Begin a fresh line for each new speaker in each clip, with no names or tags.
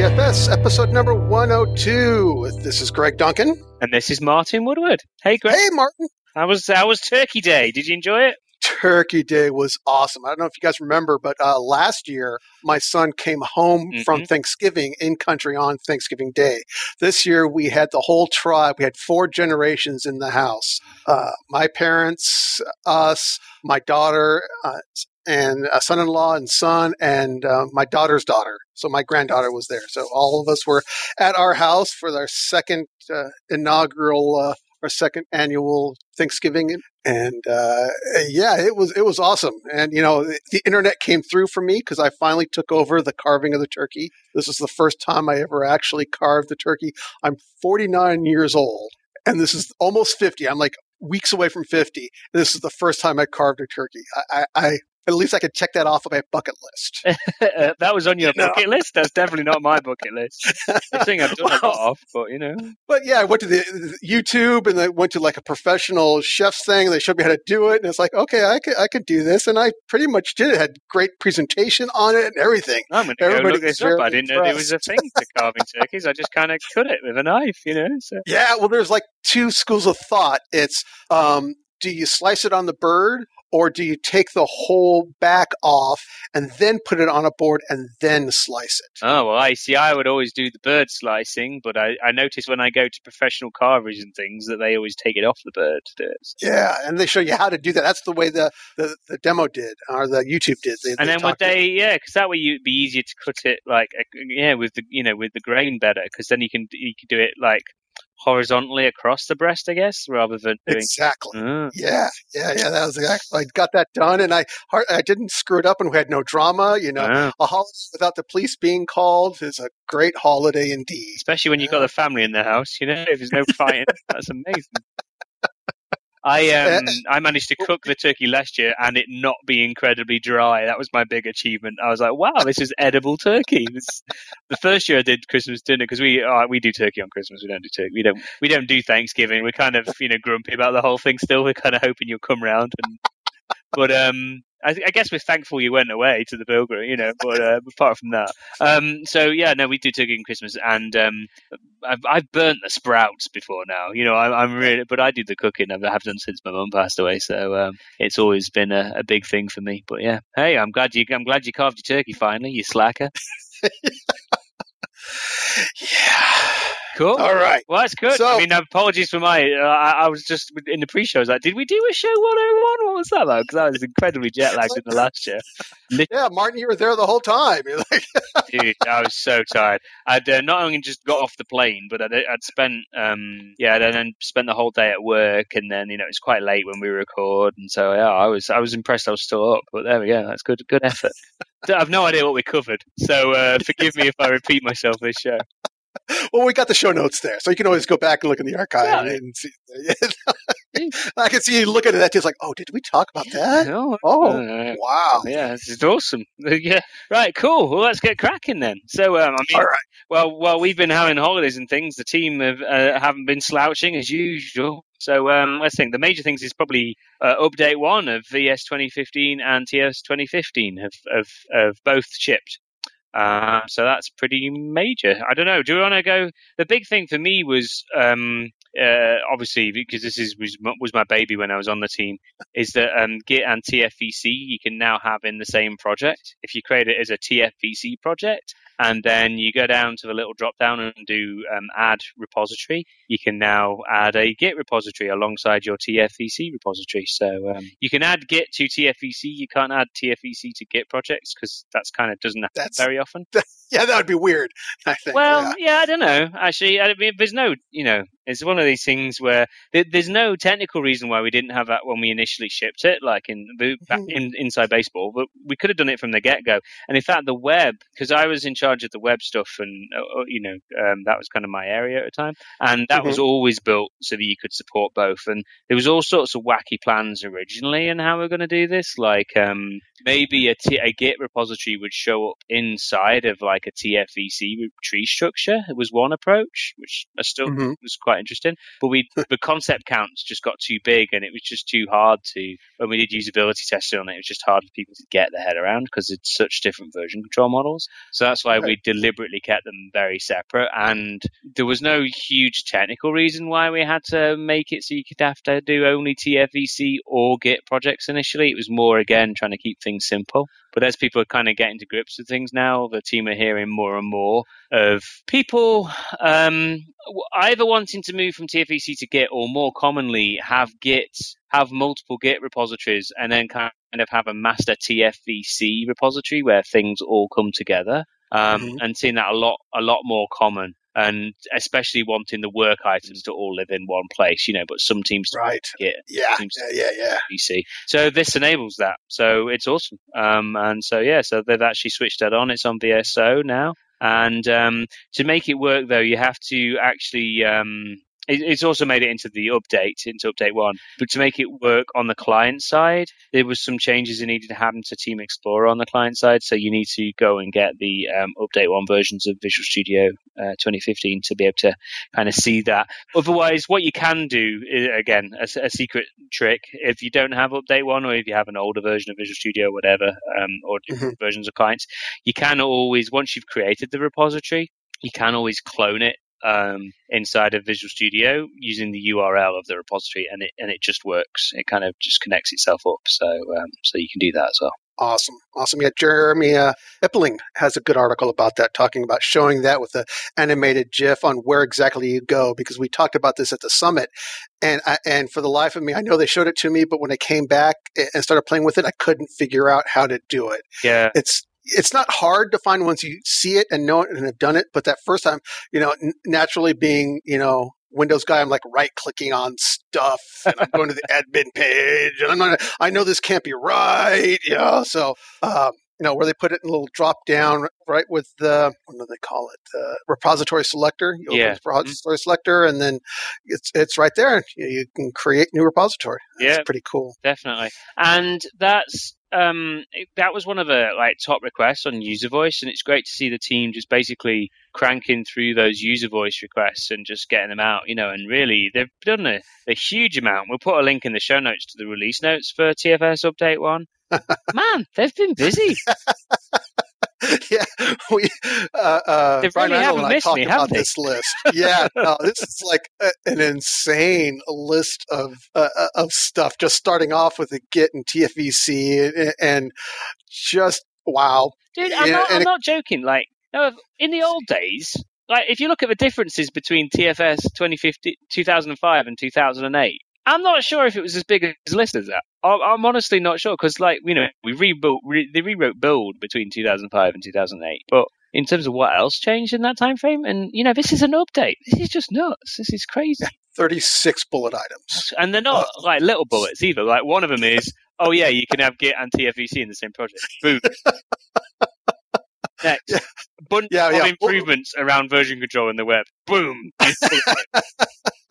TFS, episode number 102. This is Greg Duncan.
And this is Martin Woodward. Hey, Greg.
Hey, Martin.
How was, how was Turkey Day? Did you enjoy it?
Turkey Day was awesome. I don't know if you guys remember, but uh, last year my son came home
Mhm.
from Thanksgiving in country on Thanksgiving Day. This year we had the whole tribe. We had four generations in the house. Uh, my parents, us, my daughter, uh, and a son-in-law and son, and uh, my daughter's daughter. So my granddaughter was there. So all of us were at our house for our second uh, inaugural, uh, our second annual Thanksgiving and uh, yeah, it was it was awesome. And you know, the, internet came through for me because I finally took over the carving of the turkey. This is the first time I ever actually carved the turkey. I'm 49 years old, and this is almost 50. I'm like weeks away from 50. This is the first time I carved a turkey. I, I, I at least I could check that off of my bucket list.
Uh, that was on your
No.
bucket list? That's definitely not my bucket list. I think I've done a lot of, but you know.
But yeah, I went to the, the YouTube and I went to like a professional chef's thing. And they showed me how to do it, and it's like, okay, I could I could do this, and I pretty much did. It had great presentation on it and everything.
I'm going to go
Everybody
look this up. I didn't know there was a thing to carving turkeys. I just kind of cut it with a knife, you know. So
Yeah, well, there's like two schools of thought. It's um, do you slice it on the bird, or do you take the whole back off and then put it on a board and then slice it?
Oh well, I see. I would always do the bird slicing, but I, I notice when I go to professional carvers and things that they always take it off the bird to do it.
Yeah, and they show you how to do that. That's the way the, the, the demo did, or the YouTube did. They,
And
they
then would they, yeah, because that way you'd be easier to cut it like, yeah, with the you know with the grain better, because then you can you can do it like horizontally across the breast, I guess, rather than doing.
exactly.
Ah.
Yeah, yeah, yeah. That was exactly. I got that done, and I I didn't screw it up, and we had no drama. You know,
Ah.
a holiday without the police being called is a great holiday indeed.
especially when you've got the family in the house. You know, if there's no fighting, that's amazing. I um I managed to cook the turkey last year and it not be incredibly dry. That was my big achievement. I was like, wow, this is edible turkey. This, the first year I did Christmas dinner because we uh, we do turkey on Christmas. We don't do turkey. We don't we don't do Thanksgiving. We're kind of you know grumpy about the whole thing. Still, we're kind of hoping you'll come round. And but um. I, I guess we're thankful you went away to the pilgrim, you know. But uh, apart from that, um, so yeah, no, we do turkey on Christmas, and um, I've, I've burnt the sprouts before now. You know, I'm, I'm really, but I do the cooking. I have done since my mum passed away, so um, it's always been a, a big thing for me. But yeah, hey, I'm glad you, I'm glad you carved your turkey finally. You slacker.
Yeah.
Cool.
All right.
Well, that's good.
So-
I mean, apologies for my. Uh, I, I was just in the pre-show. I was like, did we do a show 101? What was that? Because I was incredibly jet lagged in the last show.
Yeah, Martin, you were there the whole time. Like,
Dude, I was so tired. I'd uh, not only just got off the plane, but I'd, I'd spent, um, yeah, I'd then spent the whole day at work, and then you know it's quite late when we record, and so yeah, I was I was impressed I was still up. But there we go, that's good good effort. I've no idea what we covered, so uh, forgive me if I repeat myself this show.
well, we got the show notes there, so you can always go back and look in the archive
Yeah.
and see. I can see you looking at that. It's like, oh, did we talk about that?
Oh,
Oh,
uh,
wow.
yeah, this is awesome. yeah, right, cool. Well, let's get cracking then. So, um, I mean,
All right.
Well, while we've been having holidays and things, the team have, uh, haven't been slouching as usual. So um, let's think. The major things is probably uh, update one of VS 2015 and TS 2015 have, have, have both shipped. Uh, so that's pretty major. I don't know. Do we want to go? The big thing for me was um, uh, obviously because this is was, was my baby when I was on the team. Is that um, Git and TFVC you can now have in the same project if you create it as a TFVC project and then you go down to the little drop down and do um, add repository. You can now add a Git repository alongside your TFVC repository. So um, you can add Git to TFVC. You can't add TFVC to Git projects because that's kind of doesn't happen
That's-
very often.
Yeah, that would be weird. I think.
Well,
yeah.
yeah. I don't know. Actually, I mean, there's no, you know, it's one of these things where there, there's no technical reason why we didn't have that when we initially shipped it, like in the
Mhm.
in inside baseball. But we could have done it from the get go. And in fact, the web, because I was in charge of the web stuff, and uh, uh, you know, um, that was kind of my area at the time, and that was always built so that you could support both. And there was all sorts of wacky plans originally in how we are going to do this, like um, maybe a, T- a Git repository would show up inside of like a TFVC tree structure. It was one approach, which I still
Mhm.
was quite interesting. But we the concept counts just got too big, and it was just too hard to when we did usability testing on it. It was just hard for people to get their head around because it's such different version control models. So that's why we deliberately kept them very separate, and there was no huge technical reason why we had to make it so you could have to do only TFVC or Git projects initially. It was more again trying to keep things simple. But as people are kind of getting to grips with things now, the team are hearing more and more of people um, either wanting to move from TFVC to Git or more commonly have Git, have multiple Git repositories and then kind of have a master TFVC repository where things all come together. Um, mm-hmm. and seeing that a lot, a lot more common and especially wanting the work items to all live in one place, you know, but some teams
right. Get, yeah, yeah, yeah,
yeah. So this enables that. So it's awesome. Um, and so, yeah, so they've actually switched that on. It's on VSO now. And um, to make it work, though, you have to actually um, it's also made it into the update, into update one. But to make it work on the client side, there was some changes that needed to happen to Team Explorer on the client side. So you need to go and get the um, update one versions of Visual Studio uh, 2015 to be able to kind of see that. Otherwise, what you can do, is, again, a, a, secret trick, if you don't have update one or if you have an older version of Visual Studio, whatever, um, or different mm-hmm. versions of clients, you can always, once you've created the repository, you can always clone it um, inside of Visual Studio using the URL of the repository, and it and it just works. It kind of just connects itself up, so um, so you can do that as well.
Awesome, awesome. Yeah, Jeremy uh, Epling has a good article about that, talking about showing that with the animated GIF on where exactly you go, because we talked about this at the summit, and I, and for the life of me, I know they showed it to me, but when I came back and started playing with it, I couldn't figure out how to do it.
Yeah,
it's it's not hard to find once you see it and know it and have done it. But that first time, you know, n- naturally being, you know, Windows guy, I'm like right clicking on stuff and I'm going to the admin page and I'm not, I know this can't be right. You know, so, um, you know, where they put it in a little drop down right with the, what do they call it? The repository selector. You
yeah.
repository selector and then it's, it's right there. You, you can create new repository. That's yeah. pretty cool.
Definitely. And that's, um, that was one of the like top requests on user voice, and it's great to see the team just basically cranking through those user voice requests and just getting them out, you know. And really, they've done a, a huge amount. We'll put a link in the show notes to the release notes for TFS Update One. Man, they've been busy.
yeah, we uh, uh,
they
Brian
really haven't
and I talked
me,
about
they?
this list. Yeah, no, this is like a, an insane list of uh, uh, of stuff. Just starting off with the Git and TFVC, and, and just wow,
dude. I'm,
yeah,
not, I'm
it,
not joking. Like, no, in the old days, like if you look at the differences between TFS 2050, 2005 and 2008, I'm not sure if it was as big as list that. I'm honestly not sure because, like, you know, we rebuilt, re- they rewrote build between 2005 and 2008. But in terms of what else changed in that time frame, and you know, this is an update. This is just nuts. This is crazy.
36 bullet items,
and they're not uh, like little bullets either. Like one of them is, oh yeah, you can have Git and TFVC in the same project. Boom. Next, yeah. bunch yeah, of yeah. improvements around version control in the web. Boom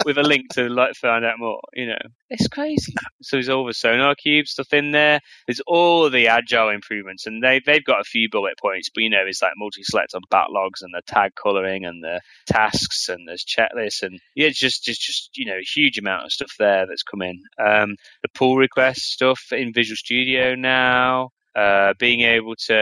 with a link to like find out more. You know, it's crazy. So there's all the SonarQube stuff in there. There's all the agile improvements, and they they've got a few bullet points. But you know, it's like multi-select on backlogs and the tag coloring and the tasks and there's checklists and yeah, it's just just just you know a huge amount of stuff there that's come in. Um, the pull request stuff in Visual Studio now. Uh, being able to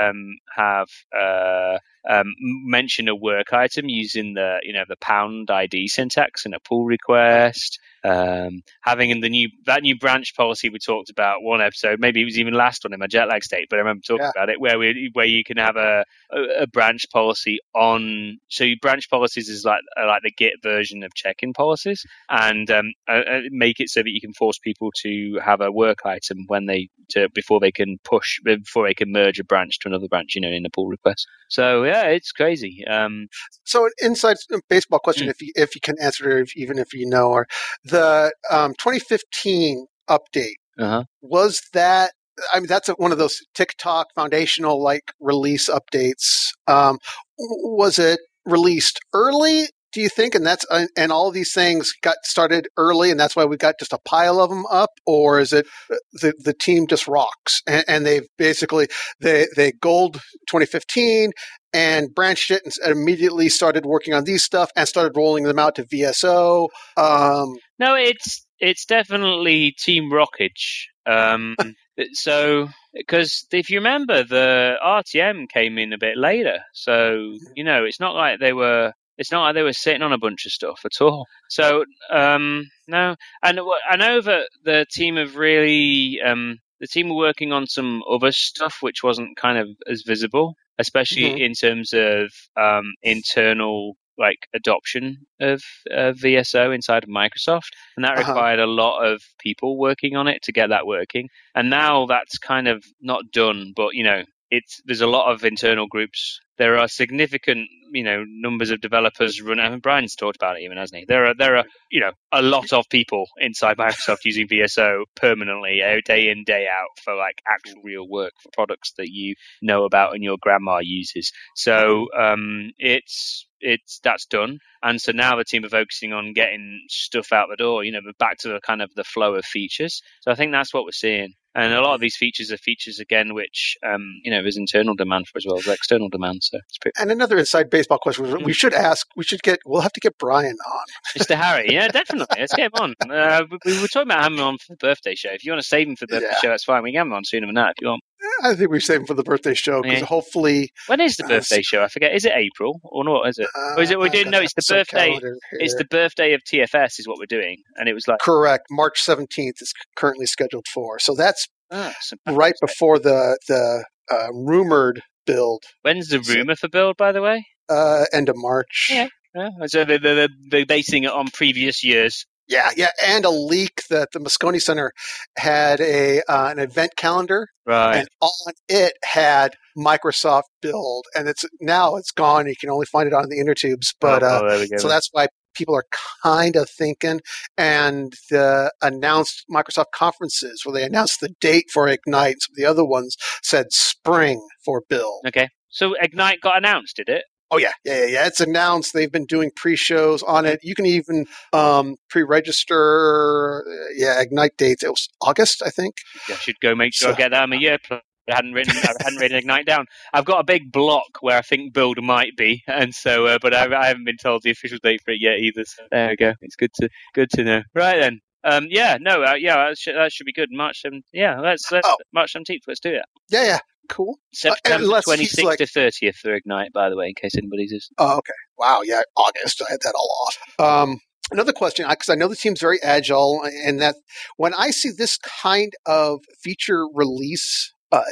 um, have uh, um, mention a work item using the you know the pound ID syntax in a pull request. Um, having in the new that new branch policy we talked about one episode, maybe it was even last one in my jet lag state, but I remember talking yeah. about it where we where you can have a, a, a branch policy on. So branch policies is like like the Git version of check-in policies, and um, uh, make it so that you can force people to have a work item when they to before they can push before they can merge a branch to another branch, you know, in a pull request. So yeah, it's crazy. Um,
so an inside baseball question, mm. if you if you can answer it, if, even if you know, or the um, 2015 update
uh-huh.
was that I mean, that's a, one of those TikTok foundational like release updates. Um, was it released early? Do you think? And that's uh, and all these things got started early, and that's why we got just a pile of them up, or is it uh, the the team just rocks and, and they've basically they they gold 2015, and branched it and immediately started working on these stuff and started rolling them out to VSO. Um,
no, it's it's definitely Team Rockage. Um, so because if you remember, the RTM came in a bit later, so you know it's not like they were. It's not like they were sitting on a bunch of stuff at all. So um, no, and I know that the team have really um, the team were working on some other stuff which wasn't kind of as visible, especially mm-hmm. in terms of um, internal like adoption of uh, VSO inside of Microsoft, and that uh-huh. required a lot of people working on it to get that working. And now that's kind of not done, but you know, it's there's a lot of internal groups. There are significant, you know, numbers of developers run. I mean, Brian's talked about it even, hasn't he? There are there are you know a lot of people inside Microsoft using VSO permanently, day in day out for like actual real work for products that you know about and your grandma uses. So um, it's it's that's done, and so now the team are focusing on getting stuff out the door. You know, back to the kind of the flow of features. So I think that's what we're seeing. And a lot of these features are features again, which um, you know there's internal demand for as well as external demand. So it's pretty.
And another inside baseball question: mm. we should ask, we should get, we'll have to get Brian on.
Mr. Harry, yeah, definitely. Let's get him on. Uh, we were talking about having him on for the birthday show. If you want to save him for the birthday yeah. show, that's fine. We can have him on sooner than that if you want.
I think we save him for the birthday show because yeah. hopefully.
When is the uh, birthday uh, show? I forget. Is it April or not? Is it? Uh, or is it? We're doing no. It's the birthday. It's the birthday of TFS is what we're doing, and it was like
correct. March seventeenth is currently scheduled for. So that's ah, right before the the uh, rumored build.
When's the rumor for build? By the way,
uh, end of March.
Yeah. yeah. So they're, they're, they're basing it on previous years.
Yeah, yeah, and a leak that the Moscone Center had a uh, an event calendar,
right?
And on it had Microsoft Build, and it's now it's gone. You can only find it on the inner tubes, but oh, uh, oh, so that's why people are kind of thinking. And the announced Microsoft conferences where they announced the date for Ignite, some of the other ones said spring for Build.
Okay, so Ignite got announced, did it?
Oh yeah, yeah, yeah, yeah. It's announced. They've been doing pre-shows on it. You can even um, pre-register. Uh, yeah, Ignite dates. It was August, I think.
Yeah, I should go make sure so, I get that. I'm a year. I hadn't written. I hadn't written Ignite down. I've got a big block where I think build might be, and so, uh, but I, I, haven't been told the official date for it yet either. So there we go. It's good to good to know. Right then. Um, yeah, no, uh, yeah, that should, that should, be good. March, um, yeah, let's let's oh. March seventeenth. Let's do it.
Yeah, yeah, cool.
September twenty sixth like, to thirtieth for Ignite, by the way, in case anybody's. Is...
Oh, okay. Wow. Yeah, August. I had that all off. Um, another question, because I know the team's very agile, and that when I see this kind of feature release uh,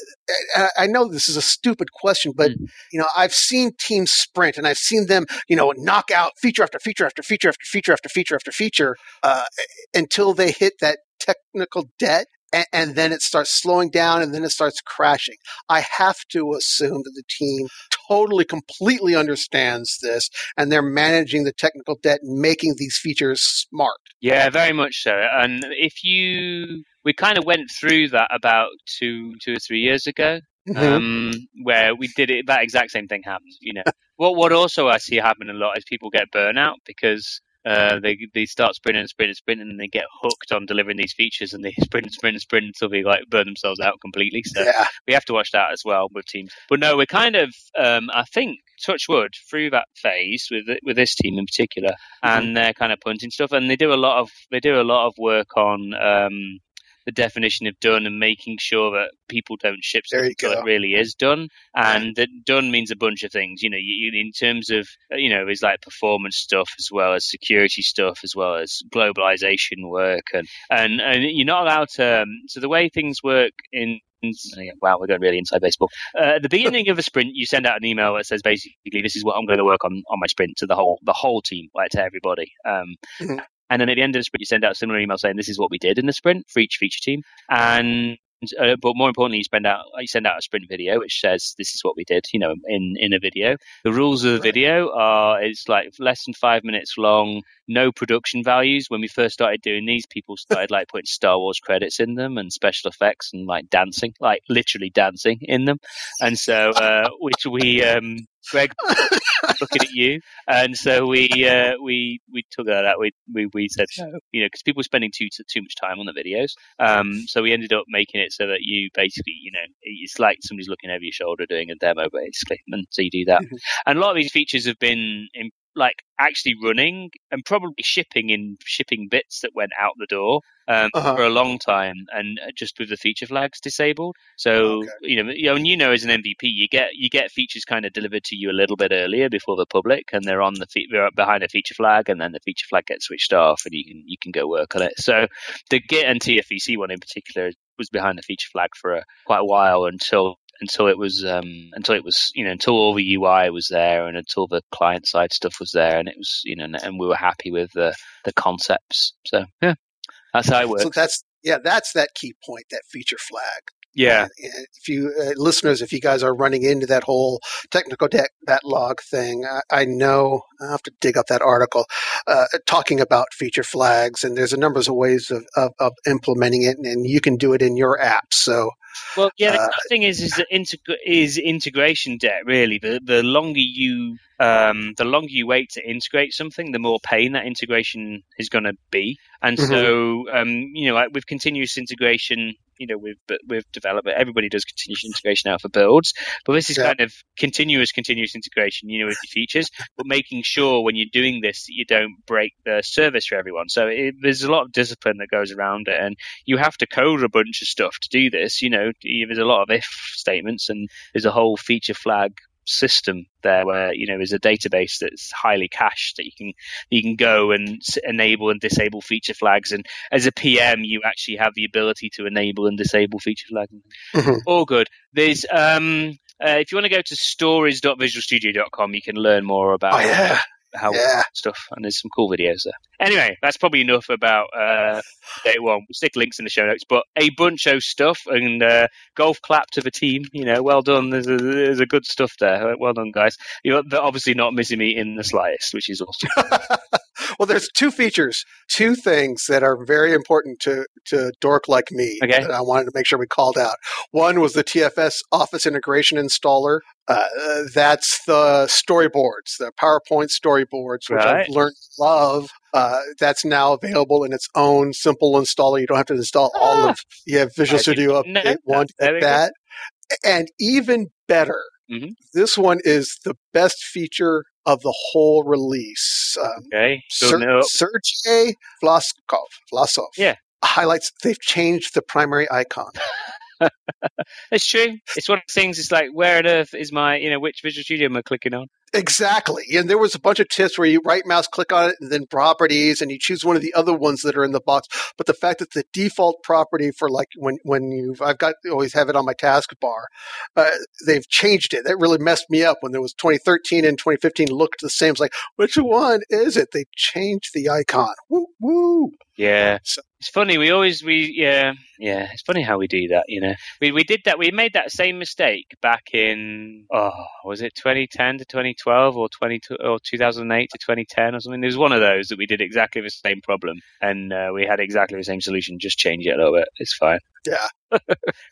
I know this is a stupid question, but mm. you know I've seen teams sprint, and I've seen them, you know, knock out feature after feature after feature after feature after feature after feature uh, until they hit that technical debt, and, and, then it starts slowing down, and then it starts crashing. I have to assume that the team totally, completely understands this, and they're managing the technical debt and making these features smart.
Yeah, very much so. And if you we kind of went through that about two two or three years ago, mm-hmm. um, where we did it. That exact same thing happened. You know, what what also I see happen a lot is people get burnout because uh, they they start sprinting and sprinting and sprinting and they get hooked on delivering these features and they sprint and sprint and sprint until they like burn themselves out completely. So yeah. we have to watch that as well with teams. But no, we're kind of um, I think touch wood through that phase with with this team in particular, mm-hmm. and they're kind of punting stuff and they do a lot of they do a lot of work on. Um, the definition of done and making sure that people don't ship stuff until it really is done. And that done means a bunch of things. You know, you, in terms of you know, is like performance stuff as well as security stuff as well as globalization work and and, and you're not allowed to. Um, so the way things work in wow, we're going really inside baseball. Uh, at the beginning of a sprint, you send out an email that says basically, "This is what I'm going to work on on my sprint to the whole the whole team, like to everybody." Um, mm-hmm. And then at the end of the sprint, you send out a similar email saying this is what we did in the sprint for each feature team. And uh, but more importantly, you send out you send out a sprint video which says this is what we did. You know, in in a video. The rules of the video are it's like less than five minutes long. No production values. When we first started doing these, people started like putting Star Wars credits in them and special effects and like dancing, like literally dancing in them. And so, uh, which we um, Greg, looking at you. And so we uh, we we took that out. We we, we said you know, because people were spending too too much time on the videos. Um, so we ended up making it so that you basically, you know, it's like somebody's looking over your shoulder doing a demo, basically, and so you do that. Mm-hmm. And a lot of these features have been in, like actually running and probably shipping in shipping bits that went out the door um, uh-huh. for a long time, and uh, just with the feature flags disabled. So okay. you know, you know, and you know, as an MVP, you get you get features kind of delivered to you a little bit earlier before the public, and they're on the fe- they're behind a feature flag, and then the feature flag gets switched off, and you can you can go work on it. So the Git and TFVC one in particular was behind the feature flag for a, quite a while until until it was um, until it was you know until all the UI was there and until the client side stuff was there and it was you know and we were happy with the the concepts. So yeah, that's how it works.
So that's yeah, that's that key point, that feature flag.
Yeah.
if you uh, listeners, if you guys are running into that whole technical debt that log thing, I, I know I have to dig up that article uh, talking about feature flags, and there's a number of ways of, of, of implementing it, and, and, you can do it in your app. So
well, yeah. The uh, thing is, is that integ- is integration debt. Really, the the longer you um, the longer you wait to integrate something, the more pain that integration is going to be. And mm-hmm. so, um, you know, like with continuous integration, you know, with with development, everybody does continuous integration out for builds, but this is yeah. kind of continuous, continuous integration, you know, with your features, but making sure when you're doing this that you don't break the service for everyone. So it, there's a lot of discipline that goes around it, and you have to code a bunch of stuff to do this. You know, there's a lot of if statements, and there's a whole feature flag system there where you know is a database that's highly cached that you can you can go and enable and disable feature flags. And as a PM you actually have the ability to enable and disable feature flags. Mm-hmm. all good. There's um uh, if you want to go to stories.visualstudio.com you can learn more about
oh, yeah
how yeah. stuff, and there's some cool videos there. Anyway, that's probably enough about uh, day one. We'll stick links in the show notes, but a bunch of stuff and uh, golf clap to the team. You know, well done. There's a, there's a good stuff there. Well done, guys. You're obviously not missing me in the slightest, which is awesome.
well, there's two features, two things that are very important to to dork like me.
Okay.
That I wanted to make sure we called out. One was the TFS Office Integration Installer. Uh, that's the storyboards, the PowerPoint storyboards, which right. I've learned to love. Uh, that's now available in its own simple installer. You don't have to install ah, all of. You have Visual Studio Update no, one at that, and even better. Mm-hmm. This one is the best feature of the whole release.
Um, okay.
Ser- Sergey Vlaskov, Vlasov.
Yeah.
Highlights, they've changed the primary icon.
it's true. It's one of the things. It's like, where on earth is my, you know, which Visual Studio am I clicking on?
Exactly. And there was a bunch of tips where you right mouse click on it and then properties and you choose one of the other ones that are in the box. But the fact that the default property for like when, when you've, I've got, always have it on my taskbar, uh, they've changed it. That really messed me up when there was 2013 and 2015 looked the same. It's like, which one is it? They changed the icon. Woo, woo.
Yeah. So, it's funny. We always we yeah yeah. It's funny how we do that. You know, we we did that. We made that same mistake back in oh was it 2010 to 2012 or 20 or 2008 to 2010 or something. There was one of those that we did exactly the same problem and uh, we had exactly the same solution. Just change it a little bit. It's fine.
Yeah.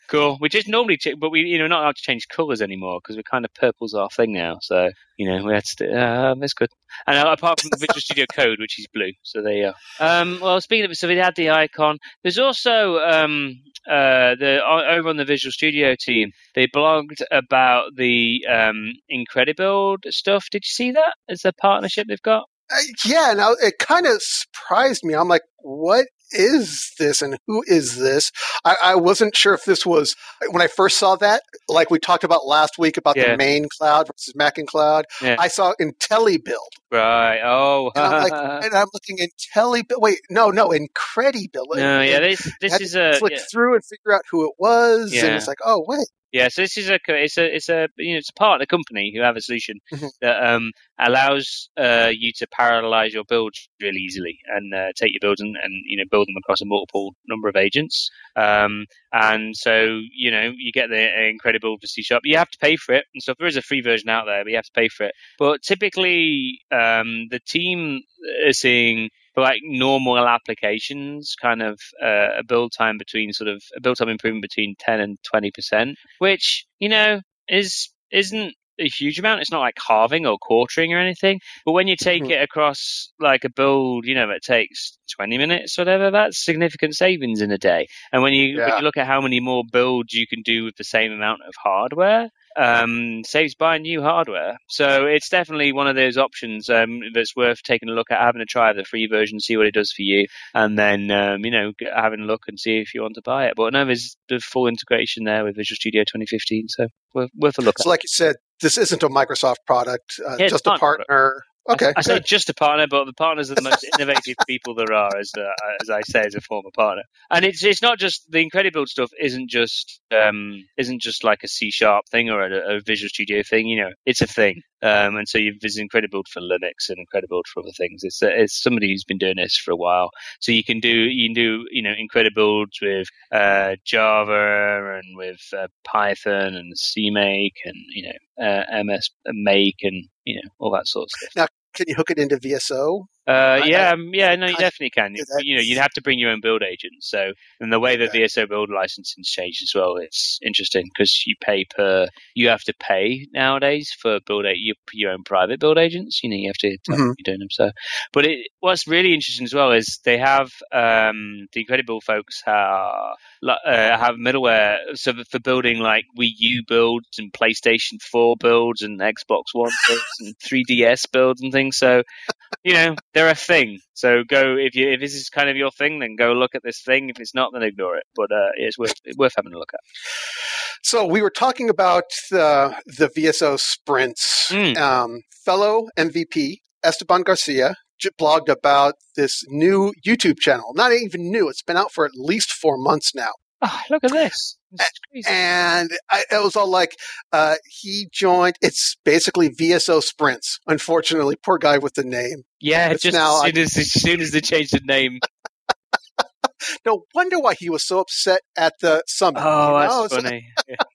Cool. We just normally, ch- but we, you know, not allowed to change colours anymore because we're kind of purple's our thing now. So, you know, we had to, um, it's good. And uh, apart from the Visual Studio Code, which is blue. So there you go. Um, well, speaking of so we had the icon. There's also, um, uh, the, over on the Visual Studio team, they blogged about the, um, Incredibuild stuff. Did you see that? Is the partnership they've got?
Uh, yeah, now it kind of surprised me. I'm like, what is this and who is this? I, I, wasn't sure if this was when I first saw that, like we talked about last week about yeah. the main cloud versus Mackin cloud. Yeah. I saw IntelliBuild.
Right. Oh.
and, I'm like, and I'm looking IntelliBuild. Wait, no, no, Incredibuild.
No, yeah, this this is a
flick
yeah.
through and figure out who it was, and it's like, oh wait.
Yeah, so this is a it's a it's a you know it's a part of the company who have a solution mm-hmm. that um, allows uh, you to parallelize your builds really easily and uh, take your builds and, and, you know build them across a multiple number of agents. Um, and so you know you get the incredible for C sharp. You have to pay for it, and so there is a free version out there, but you have to pay for it. But typically, um, the team is seeing for like normal applications, kind of uh, a build time between sort of a build time improvement between 10 and 20%, which, you know, is, isn't a huge amount. It's not like halving or quartering or anything. But when you take
Mhm.
it across like a build, you know, it takes 20 minutes, or whatever, that's significant savings in a day. And when you, when you look at how many more builds you can do with the same amount of hardware, um, saves buying new hardware. So it's definitely one of those options um, that's worth taking a look at, having a try of the free version, see what it does for you, and then um, you know having a look and see if you want to buy it. But no, there's the full integration there with Visual Studio 2015, so worth, worth a look.
So, like you said, this isn't a Microsoft product, uh,
Yeah,
just a
partner. product.
Okay,
I, I say just a partner, but the partners are the most innovative people there are, as uh, as I say, as a former partner. And it's it's not just the Incredibuild stuff isn't just um, isn't just like a C sharp thing or a, a Visual Studio thing. You know, it's a thing. Um, and so you've there's Incredibuild for Linux and Incredibuild for other things. It's uh, it's somebody who's been doing this for a while. So you can do you can do you know Incredibuilds with uh, Java and with uh, Python and CMake and you know uh, MS Make and you know all that sort of stuff.
Now, can you hook it into VSO?
Uh, yeah, um, yeah, no, you definitely can.
yeah,
You know, you'd have to bring your own build agent. So, and the way the. VSO build licensing's changed as well, it's interesting because you pay per. You have to pay nowadays for build a, your, your own private build agents. You know, you have to tell
Mhm.
them you're doing them. So, but it, what's really interesting as well is they have um, the Incredible folks are, uh, have middleware so for building like Wii U builds and PlayStation 4 builds and Xbox One builds and 3DS builds and things. So you know, they're a thing. So go if you if this is kind of your thing, then go look at this thing. If it's not, then ignore it. But uh, it's worth it's worth having a look at.
So we were talking about the the VSO sprints.
Mm.
Um, fellow MVP Esteban Garcia blogged about this new YouTube channel. Not even new; it's been out for at least four months now.
Oh, look at this! This is crazy.
And I, it was all like uh, he joined. It's basically VSO sprints. Unfortunately, poor guy with the name.
Yeah,
it's
just
now-
as soon as, as soon as they changed the name.
No wonder why he was so upset at the summit.
Oh,
you
that's
know? It's-
funny. Yeah.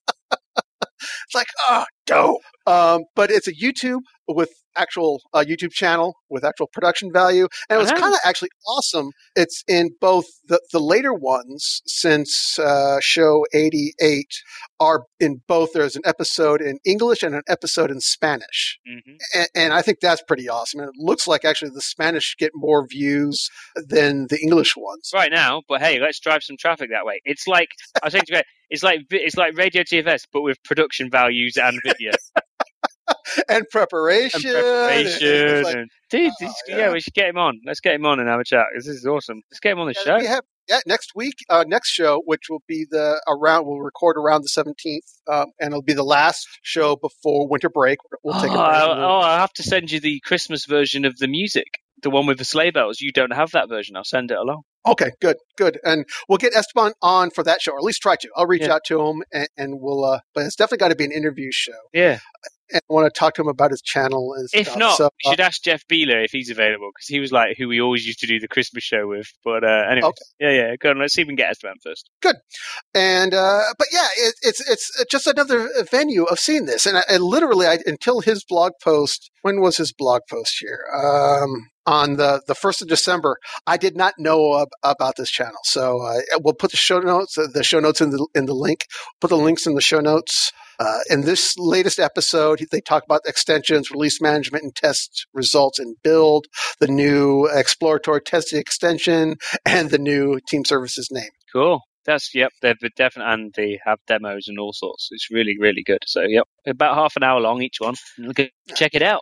It's like, oh, dope. Um, but it's a YouTube with actual uh, YouTube channel with actual production value, and it was kind of actually awesome. It's in both the the later ones since uh, show eighty eight are in both. There's an episode in English and an episode in Spanish,
hmm
and, and I think that's pretty awesome. And it looks like actually the Spanish get more views than the English ones.
Right now, but hey, let's drive some traffic that way. It's like I was saying to you, it's like it's like Radio TFS, but with production values and video
And preparation,
and preparation.
It's like,
and, dude,
oh, yeah.
yeah. we should get him on. Let's get him on and have a chat. This is awesome. Let's get him on the
Yeah,
show.
have yeah next week uh, next show which will be the around we'll record around the 17th um, and it'll be the last show before winter break we'll take
oh, I'll,
and then-
oh, I'll have to send you the Christmas version of the music, the one with the sleigh bells. You don't have that version. I'll send it along.
Okay good good and we'll get esteban on for that show or at least try to i'll reach
Yeah.
out to him and, and we'll uh but it's definitely got to be an interview show
Yeah.
and i want to talk to him about his channel and
If
stuff
not,
so,
you should ask Jeff Beehler if he's available because he was like who we always used to do the Christmas show with. But uh, anyway,
Okay.
yeah, yeah. Go on. Let's see if we can get Esteban first. Good.
and uh, but yeah, it, it's it's just another venue of seeing this, and I, I literally I, until his blog post. When was his blog post here? Um, on the the first of December, I did not know about this channel, so uh, we'll put the show notes uh, the show notes in the in the link. Put the links in the show notes. Uh, in this latest episode, they talk about extensions, release management, and test results and build, the new exploratory testing extension, and the new team services name.
Cool. That's yep. They're definitely and they have demos and all sorts. It's really really good. So yep, about half an hour long each one. Look at- Check it out.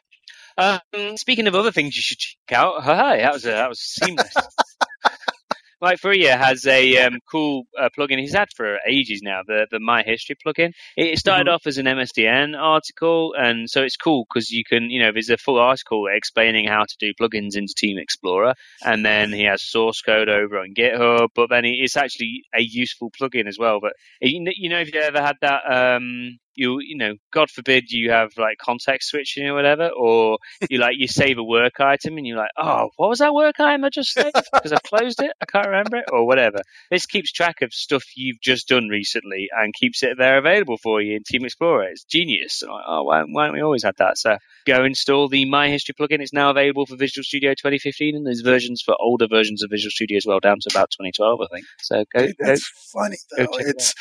Um, speaking of other things you should check out, hi, that was a, that was seamless. Mike Fourie has a um, cool uh, plugin he's had for ages now, the the My History plugin. It started
Mhm.
off as an MSDN article, and so it's cool because you can, you know, there's a full article explaining how to do plugins into Team Explorer, and then he has source code over on GitHub. But then it's actually a useful plugin as well. But you you know, if you ever had that, um, you you know, God forbid you have like context switching or whatever, or you like you save a work item and you're like, oh, what was that work item I just saved because I've closed it, I can't remember it, or whatever. This keeps track of stuff you've just done recently and keeps it there available for you in Team Explorer. It's genius. Like, oh, why, why haven't we always had that? So go install the My History plugin. It's now available for Visual Studio 2015, and there's versions for older versions of Visual Studio as well, down to about 2012, I think. So go,
Dude,
go
that's funny though.
it
It's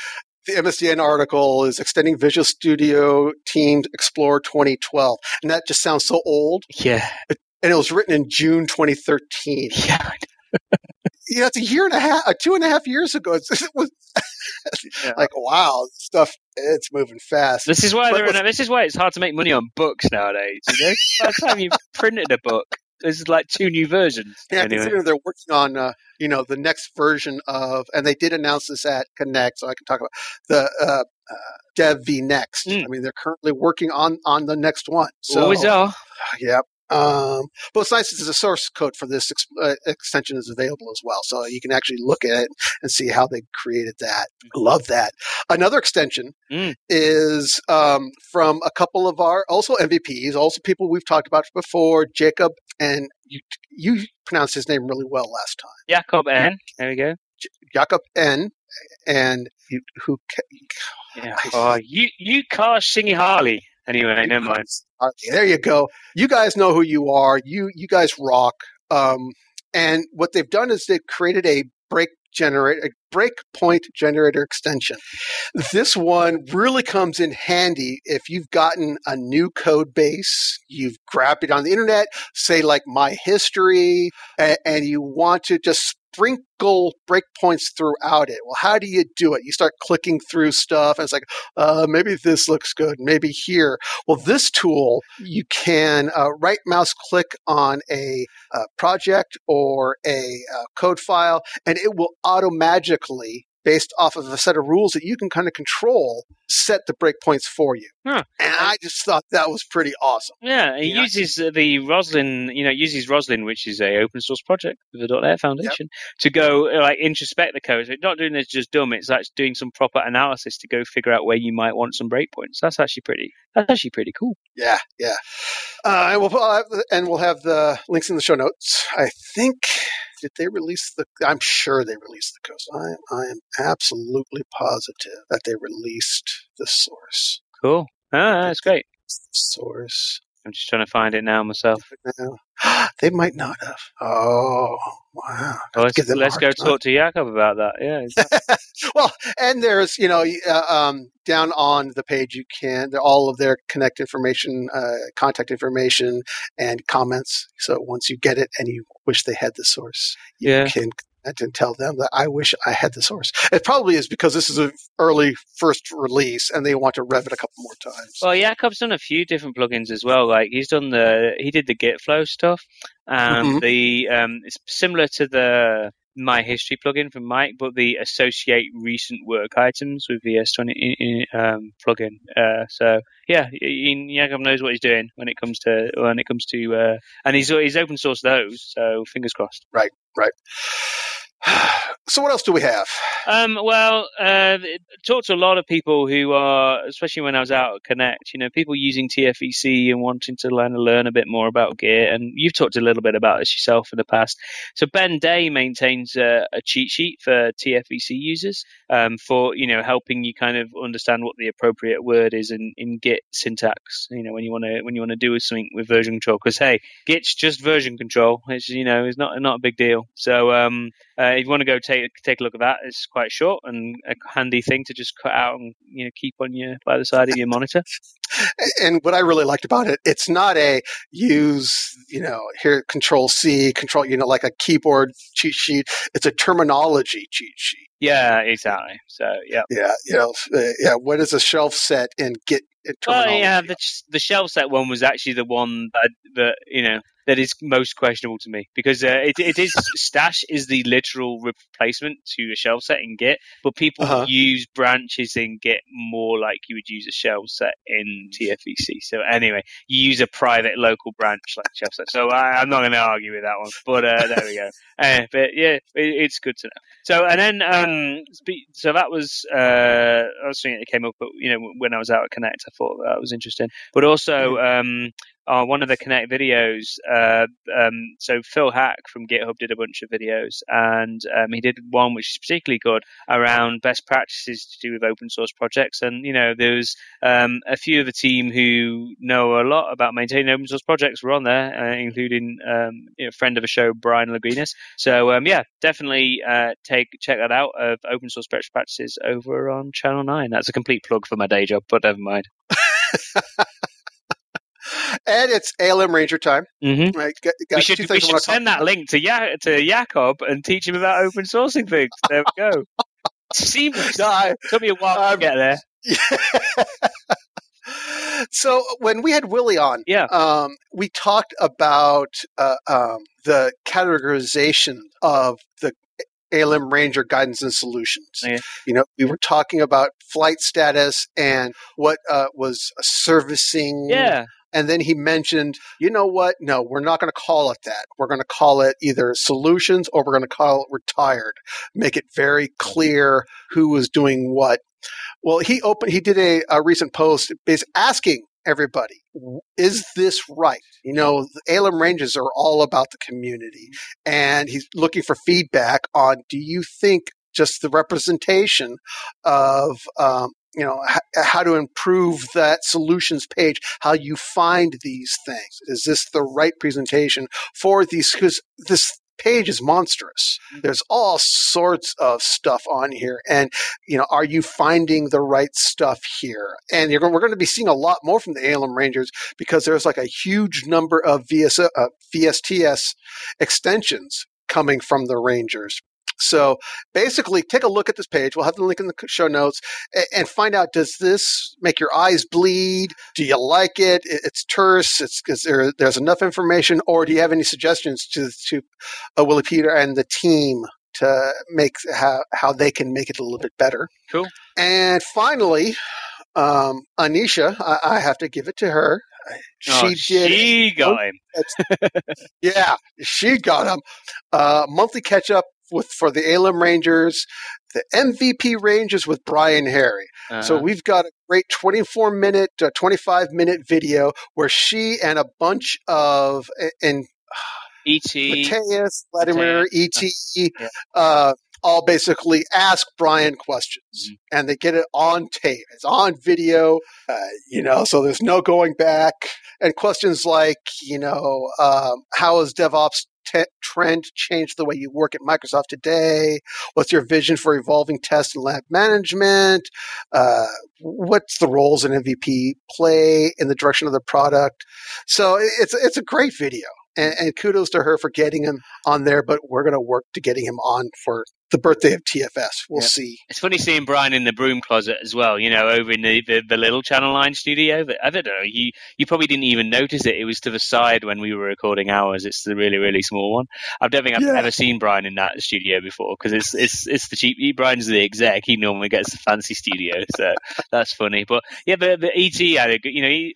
the MSDN article is extending Visual Studio teams explore 2012, and that just sounds so old.
Yeah,
And it was written in June 2013.
yeah,
Yeah, it's a year and a half, uh, two and a half years ago. It's, it was
Yeah.
like wow, stuff. It's moving fast.
This is why
But
they're this is why it's hard to make money on books nowadays. You know, by the time you've printed a book, there's like two new versions.
Yeah,
anyway,
considering they're working on, uh, you know, the next version of, and they did announce this at Connect, so I can talk about the uh, uh, Dev V Next.
Mm.
I mean, they're currently working on on the next one. So,
always
yeah. Um, but it's nice that the source code for this ex- uh, extension is available as well, so you can actually look at it and see how they created that. Love that. Another extension
Mm.
is um, from a couple of our also MVPs, also people we've talked about before, Jakob, and you, you pronounced his name really well last time.
Jakob Ehn There we go.
Jakob Ehn And you, who ca-
Yeah.
I
Oh, you you Shingy Harley. Anyway, never mind.
There you go. You guys know who you are. You you guys rock. Um, and what they've done is they've created a break generate a breakpoint generator extension. This one really comes in handy if you've gotten a new code base, you've grabbed it on the internet, say like my history, and, and you want to just sprinkle breakpoints throughout it. Well, how do you do it? You start clicking through stuff, and it's like, uh, maybe this looks good, maybe here. Well, this tool, you can uh, right mouse click on a uh, project or a uh, code file, and it will automatically, based off of a set of rules that you can kind of control, set the breakpoints for you.
Huh.
And I just thought that was pretty awesome.
Yeah, he
Yeah.
uses uh, the Roslyn, you know, uses Roslyn, which is a open source project with the .NET Foundation, to go uh, like introspect the code. So it's not doing this just dumb; it's like doing some proper analysis to go figure out where you might want some breakpoints. That's actually pretty. That's actually pretty cool.
Yeah, yeah. Uh, and we'll put- uh, and we'll have the links in the show notes. I think did they release the? I'm sure they released the code. I, I am absolutely positive that they released the source.
Cool. Ah, that's great.
Source.
I'm just trying to find it now myself.
they might not have. Oh, wow.
Well, let's let's go talk to Jakob about that. Yeah, exactly.
well, and there's, you know, uh, um, down on the page, you can, all of their connect information, uh, contact information, and comments. So once you get it and you wish they had the source, you
Yeah.
can and tell them that I wish I had the source. It probably is because this is an early first release and they want to rev it a couple more times.
Well, Jakob's done a few different plugins as well. Like he's done the he did the Git flow stuff. Um,
Mhm.
The um, it's similar to the My History plugin from Mike, but the associate recent work items with VS20 um, plugin. Uh, so yeah, Jakob knows what he's doing when it comes to when it comes to uh, and he's he's open source those. So fingers crossed.
so what else do we have?
Um, well, uh, talked to a lot of people who are, especially when I was out at Connect, you know, people using TFVC and wanting to learn learn a bit more about Git. And you've talked a little bit about this yourself in the past. So Ben Day maintains a, a cheat sheet for TFVC users um, for, you know, helping you kind of understand what the appropriate word is in, in Git syntax. You know, when you want to when you want to do something with version control, because hey, Git's just version control. It's you know, it's not not a big deal. So um, uh, if you want to go take take a look at that, it's quite short and a handy thing to just cut out and you know keep on your by the side of your monitor.
And what I really liked about it, it's not a use, you know, here control C, control, you know, like a keyboard cheat sheet. It's a terminology cheat sheet.
Yeah, exactly. So yeah.
Yeah, you know, uh, yeah. What is a shelf set in Git
Well, yeah, the the shelf set one was actually the one that that you know that is most questionable to me because uh, it it is stash is the literal replacement to a shelf set in Git, but people
Uh-huh.
use branches in Git more like you would use a shell set in TFVC. So anyway, you use a private local branch like shelf set. So I, I'm not going to argue with that one, but uh, there we go. Uh, but yeah, it, it's good to know. So and then um, so that was uh, I was thinking it came up, but you know when I was out at Connect, I thought that was interesting. But also um, one of the Connect videos. Uh, um, so Phil Haack from GitHub did a bunch of videos, and um, he did one which is particularly good around best practices to do with open source projects. And you know, there was um, a few of the team who know a lot about maintaining open source projects were on there, uh, including um, you know, friend of the show Brian Lagunas. So um, yeah, definitely uh, take check that out of open source best practices over on Channel Nine. That's a complete plug for my day job, but never mind.
and it's ALM Ranger time.
Mm-hmm. Right, got, got we should, we should send that link to ya- to Jakob and teach him about open sourcing things. There we go. Seamless. No, I, Took me a while um, to get there. Yeah.
so when we had Willie on,
yeah,
um, we talked about uh, um, the categorization of the ALM Ranger guidance and solutions.
Yeah.
You know, we were talking about flight status and what uh, was servicing.
Yeah.
And then he mentioned, you know what? No, we're not going to call it that. We're going to call it either solutions or we're going to call it retired. Make it very clear who was doing what. Well, he opened, he did a, a recent post asking everybody, is this right? You know, the ALM Rangers are all about the community and he's looking for feedback on, do you think just the representation of um, you know h- how to improve that solutions page how you find these things. Is this the right presentation for these? Because this page is monstrous. Mm-hmm. there's all sorts of stuff on here and you know are you finding the right stuff here? And going, we're going to be seeing a lot more from the alm rangers because there's like a huge number of VS, uh, vsts extensions coming from the rangers so basically, take a look at this page. We'll have the link in the show notes and find out does this make your eyes bleed? Do you like it? It's terse. It's because there, there's enough information, or do you have any suggestions to to uh, Willy Peter and the team to make how how they can make it a little bit better?
Cool.
And finally, um, Anisha, I, I, have to give it to her.
She oh, did. She got him.
yeah, she got him. Uh, monthly catch up with for the ALM Rangers, the MVP Rangers with Brian Harry. Uh-huh. So we've got a great 24 minute, uh, 25 minute video where she and a bunch of and
ET,
Mateus, Vladimir, ET, yeah. uh, all basically ask Brian questions, mm-hmm. and they get it on tape. It's on video, uh, you know, so there's no going back. And questions like, you know, um, how is DevOps trend change the way you work at Microsoft today? What's your vision for evolving test and lab management? Uh, what's the roles an MVP play in the direction of the product? So it's it's a great video. And, and, kudos to her for getting him on there, but we're going to work to getting him on for the birthday of TFS. We'll yeah. see.
It's funny seeing Brian in the broom closet as well. You know, over in the, the, the little Channel Nine studio. But I don't know. You you probably didn't even notice it. It was to the side when we were recording ours. It's the really really small one. I don't think I've yeah. ever seen Brian in that studio before because it's it's it's the cheap. Brian's the exec. He normally gets the fancy studio, so that's funny. But yeah, but, but ET, I, you know, he,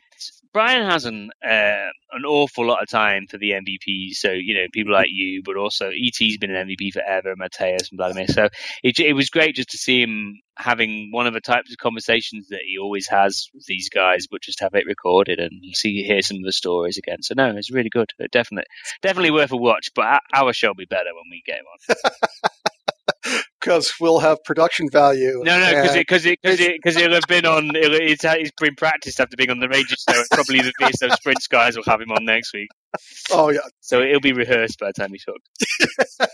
Brian has an uh, an awful lot of time for the MVP. So you know people like you, but also ET's been an MVP forever, Mateus and Vladimir. So it it was great just to see him having one of the types of conversations that he always has with these guys, but just have it recorded and see hear some of the stories again. So no, it's really good. Definitely, definitely worth a watch. But our show will be better when we get him on.
because we'll have production value.
No, no, because because it because it because it, will have been on. It'll, it's it's been practiced after being on the Rangers show. Probably the VSO Sprints guys will have him on next week.
Oh yeah.
So it'll be rehearsed by the time he's hooked.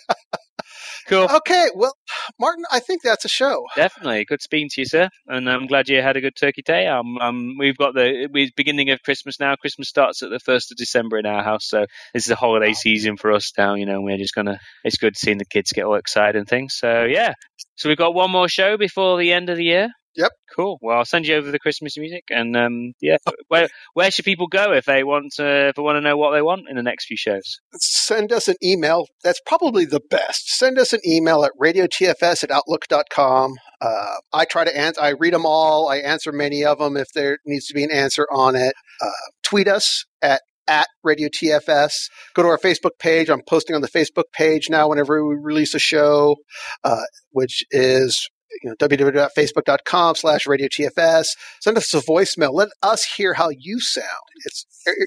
Cool.
Okay, well, Martin, I think that's a show.
Definitely, good speaking to you, sir, and I'm glad you had a good Turkey Day. Um, um, we've got the we're beginning of Christmas now. Christmas starts at the first of December in our house, so this is a holiday season for us now. You know, we're just gonna. It's good seeing the kids get all excited and things. So yeah, so we've got one more show before the end of the year.
Yep.
Cool. Well, I'll send you over the Christmas music, and um, yeah, where where should people go if they want to if they want to know what they want in the next few shows?
Send us an email. That's probably the best. Send us an email at radiotfs at outlook.com. Uh, I try to answer. I read them all. I answer many of them if there needs to be an answer on it. Uh, tweet us at at Radio TFS. Go to our Facebook page. I'm posting on the Facebook page now whenever we release a show, uh, which is you know, www.facebook.com slash radio TFS. Send us a voicemail. Let us hear how you sound. It's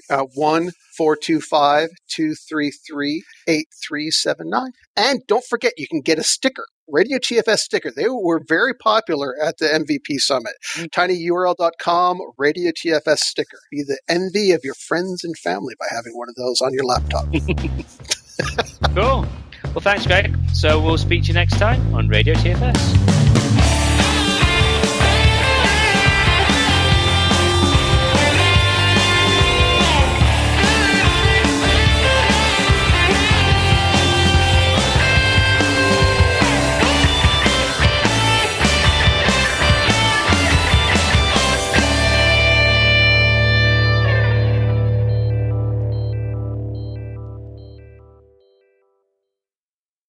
uh, 1 425 233 8379. And don't forget, you can get a sticker. Radio TFS sticker. They were very popular at the MVP Summit. Mm. tinyurl.com, Radio TFS sticker. Be the envy of your friends and family by having one of those on your laptop.
cool. Well, thanks, Greg. So we'll speak to you next time on Radio TFS.